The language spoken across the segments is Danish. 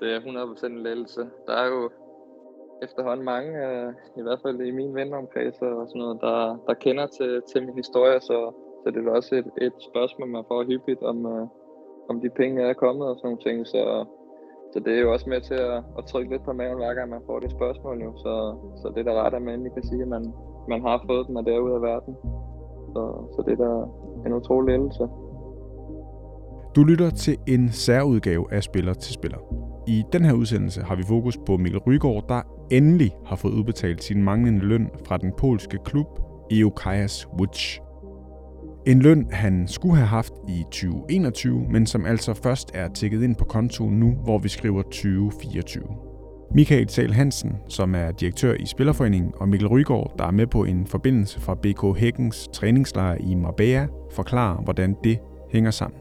det er 100% en lettelse. Der er jo efterhånden mange, øh, i hvert fald i min venneomkreds og sådan noget, der, der kender til, til min historie, så, så det er også et, et spørgsmål, man får hyppigt, om, øh, om de penge er kommet og sådan nogle ting. Så, så det er jo også med til at, at trykke lidt på maven, hver gang man får det spørgsmål. Jo. Så, så det er da ret, at man endelig kan sige, at man, man har fået dem, og det er ude af verden. Så, så det er da en utrolig lettelse. Du lytter til en særudgave af Spiller til Spiller. I den her udsendelse har vi fokus på Mikkel Rygaard, der endelig har fået udbetalt sin manglende løn fra den polske klub Eukajas Łódź. En løn, han skulle have haft i 2021, men som altså først er tækket ind på kontoen nu, hvor vi skriver 2024. Michael Sal Hansen, som er direktør i Spillerforeningen, og Mikkel Rygaard, der er med på en forbindelse fra BK Hækkens træningslejr i Marbella, forklarer, hvordan det hænger sammen.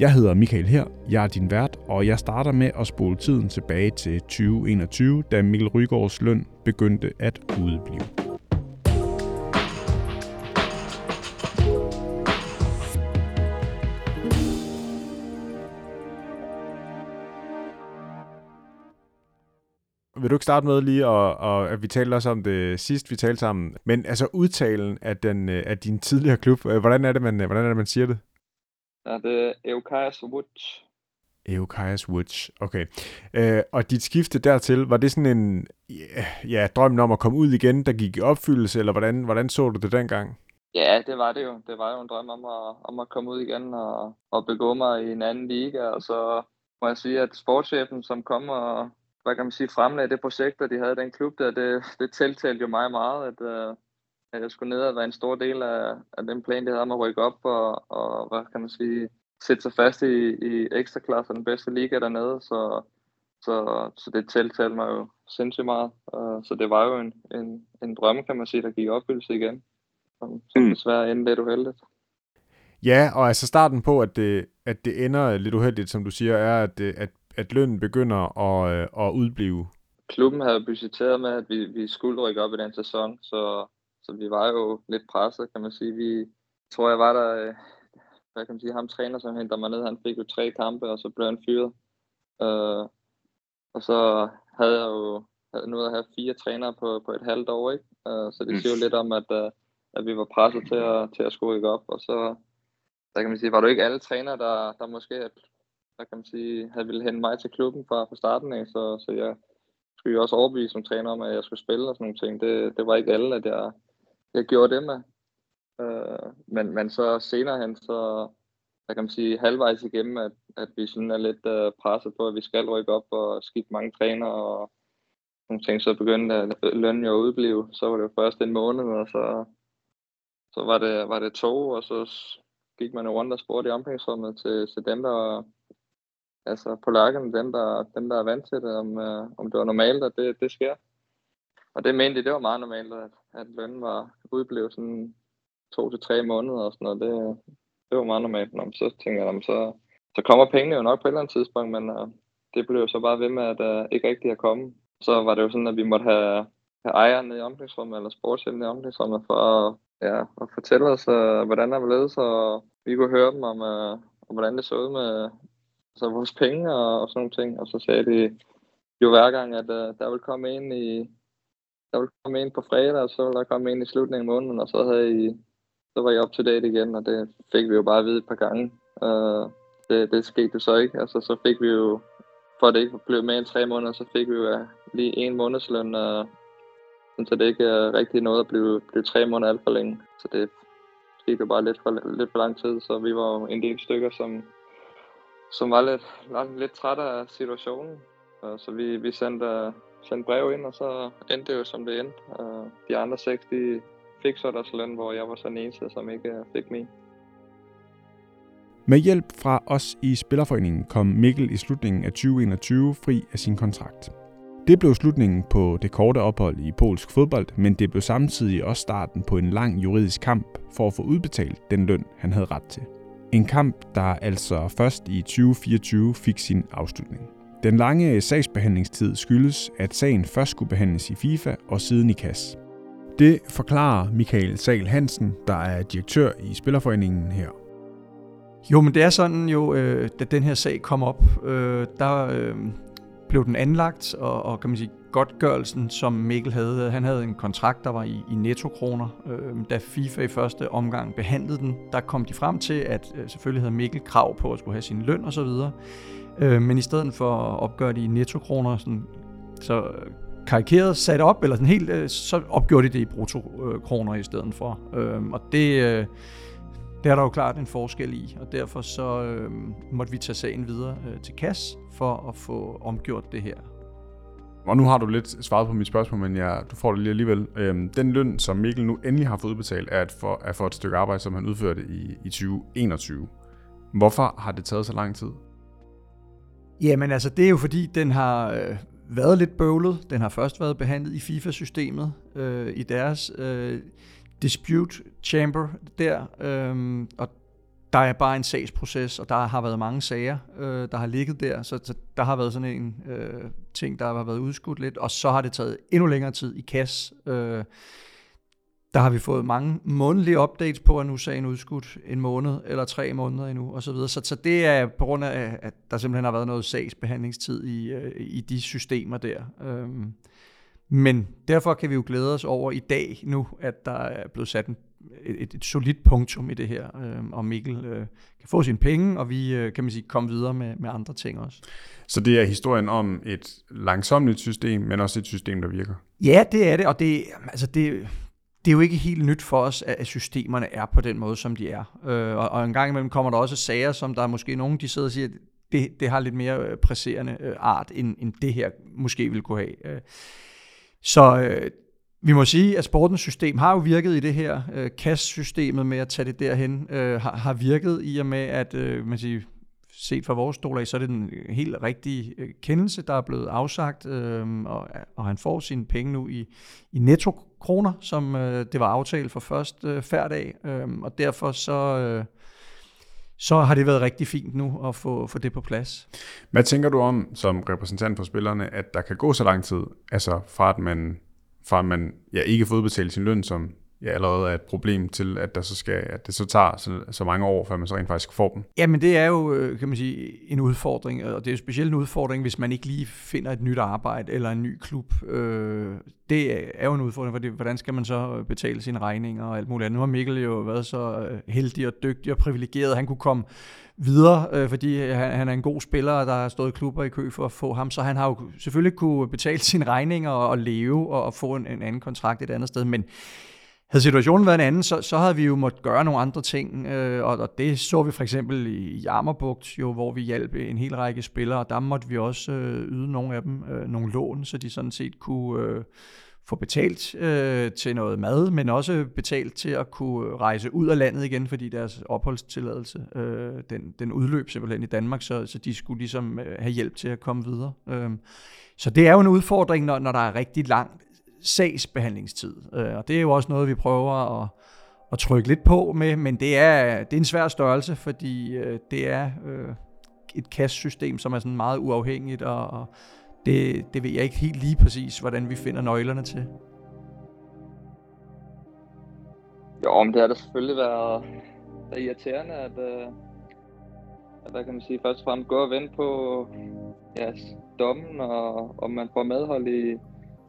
Jeg hedder Michael her, jeg er din vært, og jeg starter med at spole tiden tilbage til 2021, da Mikkel Rygaards løn begyndte at udblive. Vil du ikke starte med lige, at, og, at vi talte også om det sidst, vi talte sammen, men altså udtalen af, den, øh, af din tidligere klub, øh, hvordan er det, man, hvordan er det, man siger det? Ja, det er Eukajas Łódź. Eukajas Łódź, okay. Øh, og dit skifte dertil, var det sådan en ja, ja, drøm om at komme ud igen, der gik i opfyldelse, eller hvordan, hvordan så du det dengang? Ja, det var det jo. Det var jo en drøm om at, om at komme ud igen og, og begå mig i en anden liga, og så må jeg sige, at sportschefen, som kom og hvad kan man sige, fremlagde det projekt, der de havde i den klub der, det, det tiltalte jo mig meget, at, at jeg skulle ned og være en stor del af, af den plan, de havde om at rykke op og, og hvad kan man sige, sætte sig fast i, i ekstra klasse den bedste liga dernede, så, så, så det tiltalte mig jo sindssygt meget. Uh, så det var jo en, en, en drøm, kan man sige, der gik i opfyldelse igen, som, som mm. desværre endte lidt uheldigt. Ja, og altså starten på, at det, at det ender lidt uheldigt, som du siger, er, at, at, at lønnen begynder at, øh, at udblive. Klubben havde budgetteret med, at vi, vi skulle rykke op i den sæson, så, så vi var jo lidt presset, kan man sige. Vi tror, jeg var der, øh, hvad kan man sige, ham træner, som henter mig ned, han fik jo tre kampe, og så blev han fyret. Uh, og så havde jeg jo havde nået at have fire trænere på, på et halvt år, ikke? Uh, så det siger jo lidt om, at, uh, at vi var presset til at, til at skulle rykke op, og så der kan man sige, var det ikke alle trænere, der, der måske der kan man sige, havde ville hente mig til klubben fra, fra starten af, så, så jeg skulle jo også overbevise som træner om, at jeg skulle spille og sådan nogle ting. Det, det var ikke alle, at jeg, jeg gjorde det med. Øh, men, men så senere hen, så der kan man sige halvvejs igennem, at, at vi sådan er lidt øh, presset på, at vi skal rykke op og skifte mange træner og nogle ting, så begyndte øh, lønnen jo at udblive. Så var det jo først en måned, og så, så var, det, var det to, og så gik man jo rundt og spurgte i omklædningsrummet til, til dem, der altså polakkerne, dem der, dem der er vant til det, om, øh, om det var normalt, at det, det sker. Og det mente de, det var meget normalt, at, at lønnen var udeblevet sådan to til tre måneder og sådan noget. Det, det var meget normalt. Nå, så tænker jeg, så, så kommer pengene jo nok på et eller andet tidspunkt, men uh, det blev jo så bare ved med, at uh, ikke rigtig at komme. Så var det jo sådan, at vi måtte have, have ejeren i omklædningsrummet, eller sportschefen i omklædningsrummet, for at, ja, at fortælle os, uh, hvordan der var ledet, så vi kunne høre dem om, uh, om hvordan det så ud med, altså vores penge og, og sådan nogle ting. Og så sagde de jo hver gang, at uh, der ville komme en i der ville komme en på fredag, og så ville der komme en i slutningen af måneden, og så havde I, så var jeg op til date igen, og det fik vi jo bare at vide et par gange. Uh, det, det skete jo så ikke. Altså, så fik vi jo, for at det ikke blev mere end tre måneder, så fik vi jo lige en månedsløn, uh, så det ikke er rigtig noget at blive, blive tre måneder alt for længe. Så det gik jo bare lidt for, lidt for lang tid, så vi var jo en del stykker, som, som var lidt, lidt, lidt trætte af situationen. Så vi, vi sendte, sendte brev ind, og så endte det jo som det endte. Uh, de andre seks, de fik så deres løn, hvor jeg var så den eneste, som ikke øh, fik min. Med hjælp fra os i Spillerforeningen kom Mikkel i slutningen af 2021 fri af sin kontrakt. Det blev slutningen på det korte ophold i polsk fodbold, men det blev samtidig også starten på en lang juridisk kamp for at få udbetalt den løn, han havde ret til. En kamp, der altså først i 2024 fik sin afslutning. Den lange sagsbehandlingstid skyldes, at sagen først skulle behandles i FIFA og siden i KAS. Det forklarer Michael Sal Hansen, der er direktør i Spillerforeningen her. Jo, men det er sådan jo, øh, da den her sag kom op, øh, der, øh, blev den anlagt, og, og kan man sige, godtgørelsen, som Mikkel havde, han havde en kontrakt, der var i, i nettokroner. Øh, da FIFA i første omgang behandlede den, der kom de frem til, at øh, selvfølgelig havde Mikkel krav på at skulle have sin løn osv., øh, men i stedet for at opgøre det i nettokroner, sådan, så øh, karikeret sat op, eller sådan helt, øh, så opgjorde de det i bruttokroner i stedet for. Øh, og det, øh, det er der jo klart en forskel i, og derfor så øh, måtte vi tage sagen videre øh, til KAS for at få omgjort det her. Og nu har du lidt svaret på mit spørgsmål, men ja, du får det lige alligevel. Øhm, den løn, som Mikkel nu endelig har fået udbetalt, er, for, er for et stykke arbejde, som han udførte i, i 2021. Hvorfor har det taget så lang tid? Jamen altså, det er jo fordi, den har øh, været lidt bøvlet. Den har først været behandlet i FIFA-systemet, øh, i deres øh, dispute chamber der, øh, og der er bare en sagsproces, og der har været mange sager, øh, der har ligget der, så, så der har været sådan en øh, ting, der har været udskudt lidt, og så har det taget endnu længere tid i KAS. Øh, der har vi fået mange månedlige updates på, at nu sagen udskudt en måned eller tre måneder endnu, og så videre. Så, så det er på grund af, at der simpelthen har været noget sagsbehandlingstid i, øh, i de systemer der. Øh, men derfor kan vi jo glæde os over i dag nu, at der er blevet sat en et, et solidt punktum i det her, øh, og Mikkel øh, kan få sine penge, og vi øh, kan man sige komme videre med, med andre ting også. Så det er historien om et langsomligt system, men også et system, der virker? Ja, det er det, og det, altså det, det er jo ikke helt nyt for os, at systemerne er på den måde, som de er. Øh, og, og en gang imellem kommer der også sager, som der er måske nogen, de sidder og siger, det, det har lidt mere øh, presserende øh, art, end, end det her måske ville kunne have. Øh, så øh, vi må sige, at sportens system har jo virket i det her. Øh, KAS-systemet med at tage det derhen øh, har, har virket i og med, at øh, man siger, set fra vores stol af, så er det den øh, helt rigtige øh, kendelse, der er blevet afsagt, øh, og, og han får sine penge nu i, i netto-kroner, som øh, det var aftalt for først øh, færdag, øh, og derfor så... Øh, så har det været rigtig fint nu at få, få det på plads. Hvad tænker du om, som repræsentant for spillerne, at der kan gå så lang tid, altså fra at man fra at man ja, ikke får udbetalt sin løn, som ja, allerede er et problem, til at, der så skal, at det så tager så, så mange år, før man så rent faktisk får dem. Jamen det er jo, øh, kan man sige, en udfordring, og det er jo specielt en udfordring, hvis man ikke lige finder et nyt arbejde eller en ny klub. Øh, det er jo en udfordring, for hvordan skal man så betale sine regninger og alt muligt andet. Nu har Mikkel jo været så øh, heldig og dygtig og privilegeret, at han kunne komme videre, øh, fordi han, han er en god spiller, og der har stået klubber i kø for at få ham, så han har jo selvfølgelig kunne betale sine regninger og, og leve og, og få en, en anden kontrakt et andet sted, men havde situationen været en anden, så, så havde vi jo måttet gøre nogle andre ting, øh, og, og det så vi for eksempel i Jammerbugt, jo, hvor vi hjalp en hel række spillere, og der måtte vi også øh, yde nogle af dem øh, nogle lån, så de sådan set kunne øh, få betalt øh, til noget mad, men også betalt til at kunne rejse ud af landet igen, fordi deres opholdstilladelse, øh, den, den udløb simpelthen i Danmark, så, så de skulle ligesom øh, have hjælp til at komme videre. Øh, så det er jo en udfordring, når, når der er rigtig langt sagsbehandlingstid, øh, og det er jo også noget, vi prøver at, at trykke lidt på med, men det er, det er en svær størrelse, fordi øh, det er øh, et kastsystem, som er sådan meget uafhængigt og, og det, det ved jeg ikke helt lige præcis, hvordan vi finder nøglerne til. Jo, men det har da selvfølgelig været, været irriterende, at, uh, at, hvad kan man sige, først og fremmest gå og vente på ja, dommen, og om man får medhold i,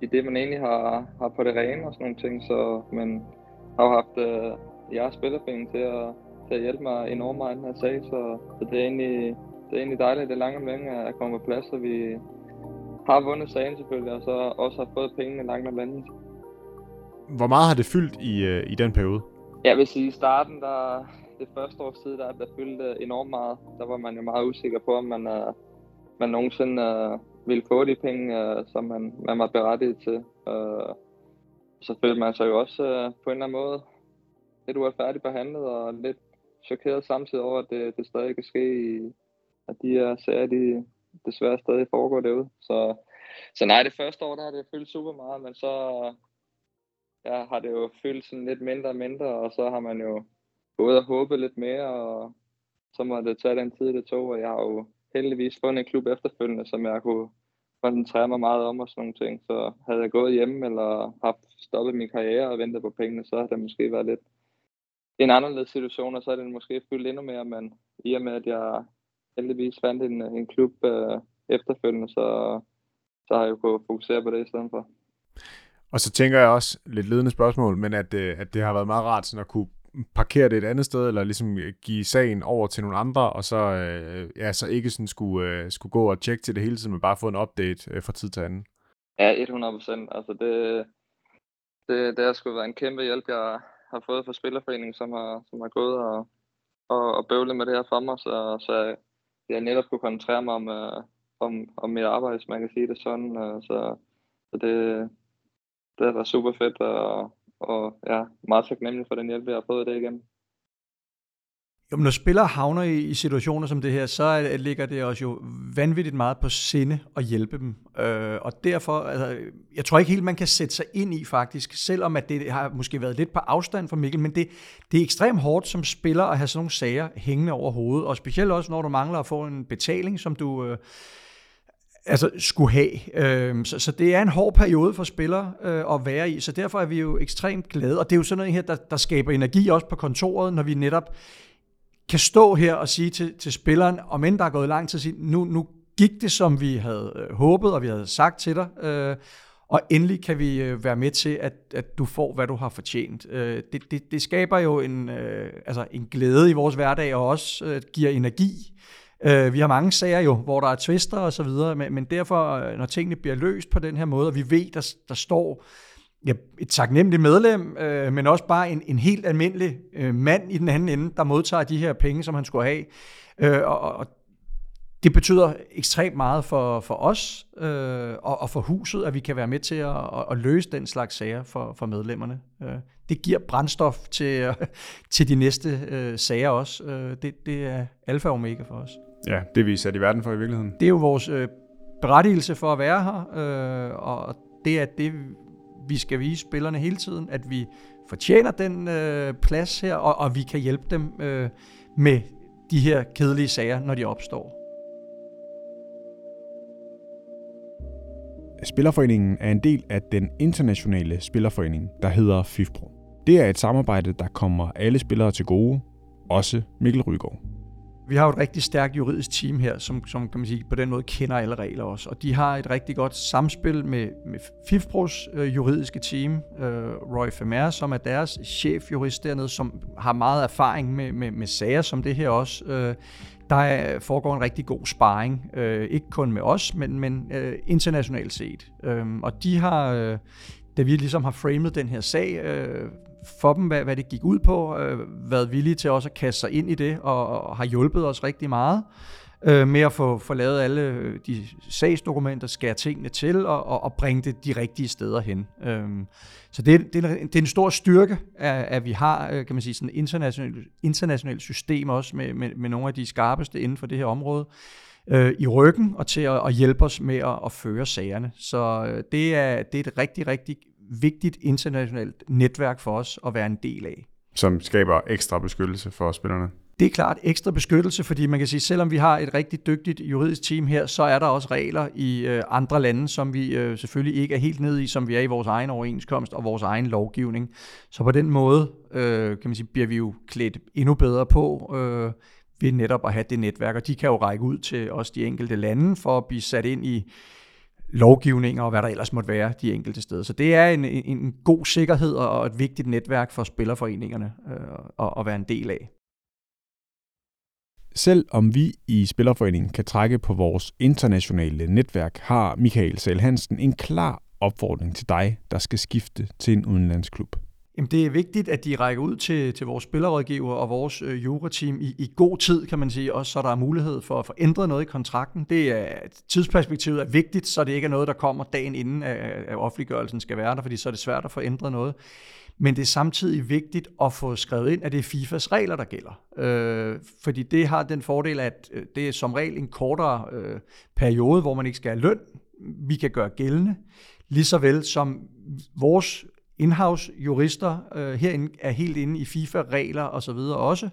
i det, man egentlig har, har på det rene og sådan nogle ting. Så, men har jo haft uh, jeres spillerforening til at, til at hjælpe mig enormt meget i den her sag, så, så det, er egentlig, det er egentlig dejligt, at det lange om længe er kommet på plads, så vi, har vundet sagen selvfølgelig, og så også har fået pengene langt om længe. Hvor meget har det fyldt i, øh, i den periode? Jeg vil sige, i starten, der, det første års tid, der, der fyldte enormt meget. Der var man jo meget usikker på, om man, man nogensinde øh, ville få de penge, øh, som man, man var berettiget til. Øh, så følte man sig jo også øh, på en eller anden måde lidt uretfærdigt behandlet, og lidt chokeret samtidig over, at det, det stadig kan ske, i, at de her sager, de, desværre stadig foregår derude. Så, så nej, det første år, der har det fyldt super meget, men så ja, har det jo følt sådan lidt mindre og mindre, og så har man jo gået og håbet lidt mere, og så må det tage den tid, det tog, og jeg har jo heldigvis fundet en klub efterfølgende, som jeg kunne koncentrere mig meget om og sådan nogle ting. Så havde jeg gået hjemme eller haft stoppet min karriere og ventet på pengene, så havde det måske været lidt en anderledes situation, og så havde det måske fyldt endnu mere, men i og med, at jeg heldigvis fandt en, en klub øh, efterfølgende, så, så har jeg jo kunnet fokusere på det i stedet for. Og så tænker jeg også, lidt ledende spørgsmål, men at, øh, at det har været meget rart sådan at kunne parkere det et andet sted, eller ligesom øh, give sagen over til nogle andre, og så, øh, ja, så ikke sådan skulle, øh, skulle gå og tjekke til det hele tiden, men bare få en update øh, fra tid til anden. Ja, 100 procent. Altså det, det, det har sgu været en kæmpe hjælp, jeg har fået fra Spillerforeningen, som har, som har gået og, og, og bøvlet med det her for mig, så, så jeg netop kunne koncentrere mig om, øh, om, om mit arbejde, hvis man kan sige det sådan. Øh, så, så det, det har været super fedt, og, og ja, meget taknemmelig for den hjælp, jeg har fået det igen. Jo, men når spillere havner i, i situationer som det her, så er, ligger det også jo vanvittigt meget på sinde at hjælpe dem. Øh, og derfor, altså, jeg tror ikke helt, man kan sætte sig ind i faktisk, selvom at det har måske været lidt på afstand for Mikkel, men det, det er ekstremt hårdt som spiller at have sådan nogle sager hængende over hovedet, og specielt også, når du mangler at få en betaling, som du... Øh, altså skulle have. Øh, så, så det er en hård periode for spillere øh, at være i, så derfor er vi jo ekstremt glade, og det er jo sådan noget her, der, der skaber energi også på kontoret, når vi netop kan stå her og sige til, til spilleren, om end der er gået lang tid siden, nu, nu gik det, som vi havde øh, håbet, og vi havde sagt til dig, øh, og endelig kan vi øh, være med til, at, at du får, hvad du har fortjent. Øh, det, det, det skaber jo en, øh, altså en glæde i vores hverdag, og også øh, giver energi. Øh, vi har mange sager jo, hvor der er tvister og så videre, men, men derfor, øh, når tingene bliver løst på den her måde, og vi ved, der, der står ja, et taknemmeligt medlem, øh, men også bare en, en helt almindelig øh, mand i den anden ende, der modtager de her penge, som han skulle have. Øh, og, og det betyder ekstremt meget for, for os øh, og, og for huset, at vi kan være med til at, at, at løse den slags sager for, for medlemmerne. Øh, det giver brændstof til, til de næste øh, sager også. Øh, det, det er alfa og omega for os. Ja, det vi er sat i verden for i virkeligheden. Det er jo vores øh, berettigelse for at være her, øh, og det er det, vi skal vise spillerne hele tiden, at vi fortjener den øh, plads her, og, og vi kan hjælpe dem øh, med de her kedelige sager, når de opstår. Spillerforeningen er en del af den internationale spillerforening, der hedder FIFPro. Det er et samarbejde, der kommer alle spillere til gode, også Mikkel Rygaard. Vi har jo et rigtig stærkt juridisk team her, som, som kan man sige, på den måde kender alle regler også. Og de har et rigtig godt samspil med, med FIFPROs øh, juridiske team. Øh, Roy Femer, som er deres chefjurist dernede, som har meget erfaring med, med, med sager som det her også. Øh, der foregår en rigtig god sparring. Øh, ikke kun med os, men, men øh, internationalt set. Øh, og de har, øh, da vi ligesom har framet den her sag, øh, for dem, hvad, hvad det gik ud på, øh, været villige til også at kaste sig ind i det, og, og har hjulpet os rigtig meget øh, med at få, få lavet alle øh, de sagsdokumenter, skære tingene til og, og, og bringe det de rigtige steder hen. Øh, så det, det, er, en, det er en stor styrke, at, at vi har øh, kan man sige, sådan et internationalt, internationalt system også med, med, med nogle af de skarpeste inden for det her område øh, i ryggen og til at, at hjælpe os med at, at føre sagerne. Så øh, det, er, det er et rigtig, rigtig vigtigt internationalt netværk for os at være en del af. Som skaber ekstra beskyttelse for spillerne? Det er klart ekstra beskyttelse, fordi man kan sige, selvom vi har et rigtig dygtigt juridisk team her, så er der også regler i øh, andre lande, som vi øh, selvfølgelig ikke er helt nede i, som vi er i vores egen overenskomst og vores egen lovgivning. Så på den måde øh, kan man sige, bliver vi jo klædt endnu bedre på øh, ved netop at have det netværk, og de kan jo række ud til også de enkelte lande for at blive sat ind i lovgivninger og hvad der ellers måtte være de enkelte steder. Så det er en, en, en god sikkerhed og et vigtigt netværk for spillerforeningerne øh, at, at være en del af. Selv om vi i Spillerforeningen kan trække på vores internationale netværk, har Michael Sal Hansen en klar opfordring til dig, der skal skifte til en udenlandsklub. Jamen, det er vigtigt, at de rækker ud til, til vores spillerrådgiver og vores øh, jurateam i, i god tid, kan man sige, også så der er mulighed for at få ændret noget i kontrakten. Det er, tidsperspektivet er vigtigt, så det ikke er noget, der kommer dagen inden, at, at offentliggørelsen skal være der, fordi så er det svært at få ændret noget. Men det er samtidig vigtigt at få skrevet ind, at det er FIFAs regler, der gælder. Øh, fordi det har den fordel, at øh, det er som regel en kortere øh, periode, hvor man ikke skal have løn, vi kan gøre gældende. Lige så vel som vores in-house jurister øh, herinde er helt inde i FIFA-regler og så videre også.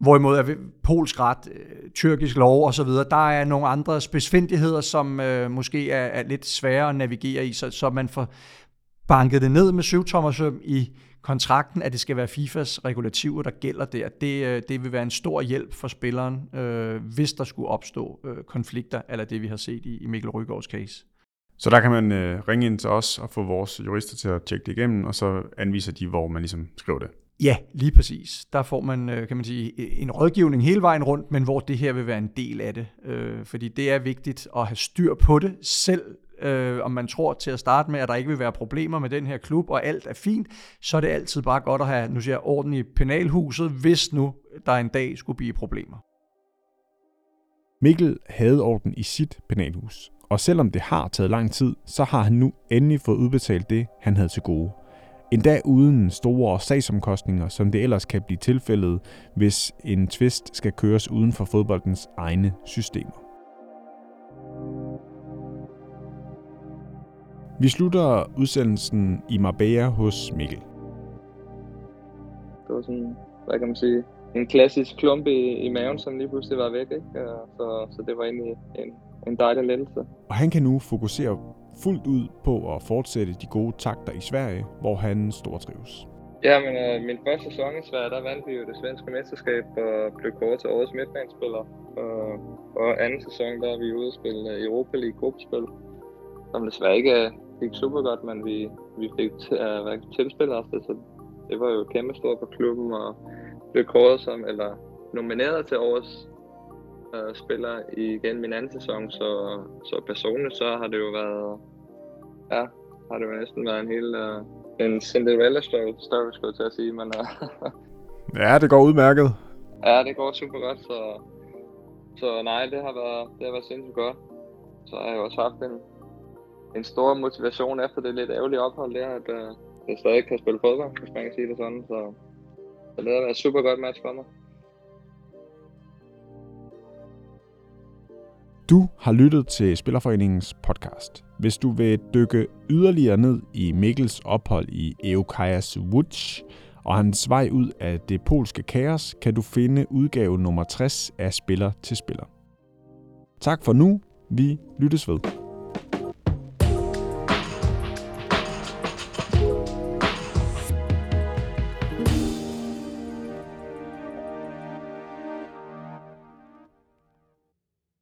Hvorimod er polsk ret, øh, tyrkisk lov og så videre, der er nogle andre spidsfindigheder, som øh, måske er, er lidt sværere at navigere i, så, så man får banket det ned med syvtommersøm i kontrakten, at det skal være FIFAs regulativer, der gælder der. Det, øh, det vil være en stor hjælp for spilleren, øh, hvis der skulle opstå øh, konflikter, eller det vi har set i, i Mikkel Rygaards case. Så der kan man øh, ringe ind til os og få vores jurister til at tjekke det igennem, og så anviser de, hvor man ligesom skriver det. Ja, lige præcis. Der får man, øh, kan man sige, en rådgivning hele vejen rundt, men hvor det her vil være en del af det. Øh, fordi det er vigtigt at have styr på det selv, øh, om man tror til at starte med, at der ikke vil være problemer med den her klub, og alt er fint, så er det altid bare godt at have, nu siger jeg, orden i penalhuset, hvis nu der en dag skulle blive problemer. Mikkel havde orden i sit penalhus, og selvom det har taget lang tid, så har han nu endelig fået udbetalt det, han havde til gode. Endda uden store sagsomkostninger, som det ellers kan blive tilfældet, hvis en tvist skal køres uden for fodboldens egne systemer. Vi slutter udsendelsen i Marbella hos Mikkel. Det var sådan, hvad kan man sige, en klassisk klump i, i maven, som lige pludselig var væk. Ikke? Så, så det var egentlig en, en dejlig lettelse. Og han kan nu fokusere fuldt ud på at fortsætte de gode takter i Sverige, hvor han stortrives. Ja, men øh, min første sæson i Sverige, der vandt vi jo det svenske mesterskab og blev kåret til årets midtbanespiller. Og, og anden sæson, der er vi ude at spille Europa League gruppespil, som desværre ikke gik super godt, men vi, vi fik uh, tilspillet os det, så det var jo kæmpe stort for klubben og blev kåret som, eller nomineret til årets uh, spiller igen min anden sæson, så, så personligt så har det jo været, ja, har det jo næsten været en hel, uh, en Cinderella story, story skulle jeg til at sige, men uh, Ja, det går udmærket. Ja, det går super godt, så, så nej, det har været, det har været sindssygt godt. Så har jeg også haft en, en stor motivation efter det lidt ærgerlige ophold der, at uh, jeg stadig kan spille fodbold, hvis man kan sige det sådan. Så, så det har været et super godt match for mig. Du har lyttet til Spillerforeningens podcast. Hvis du vil dykke yderligere ned i Mikkels ophold i Eukajas Woods og hans vej ud af det polske kaos, kan du finde udgave nummer 60 af Spiller til Spiller. Tak for nu. Vi lyttes ved.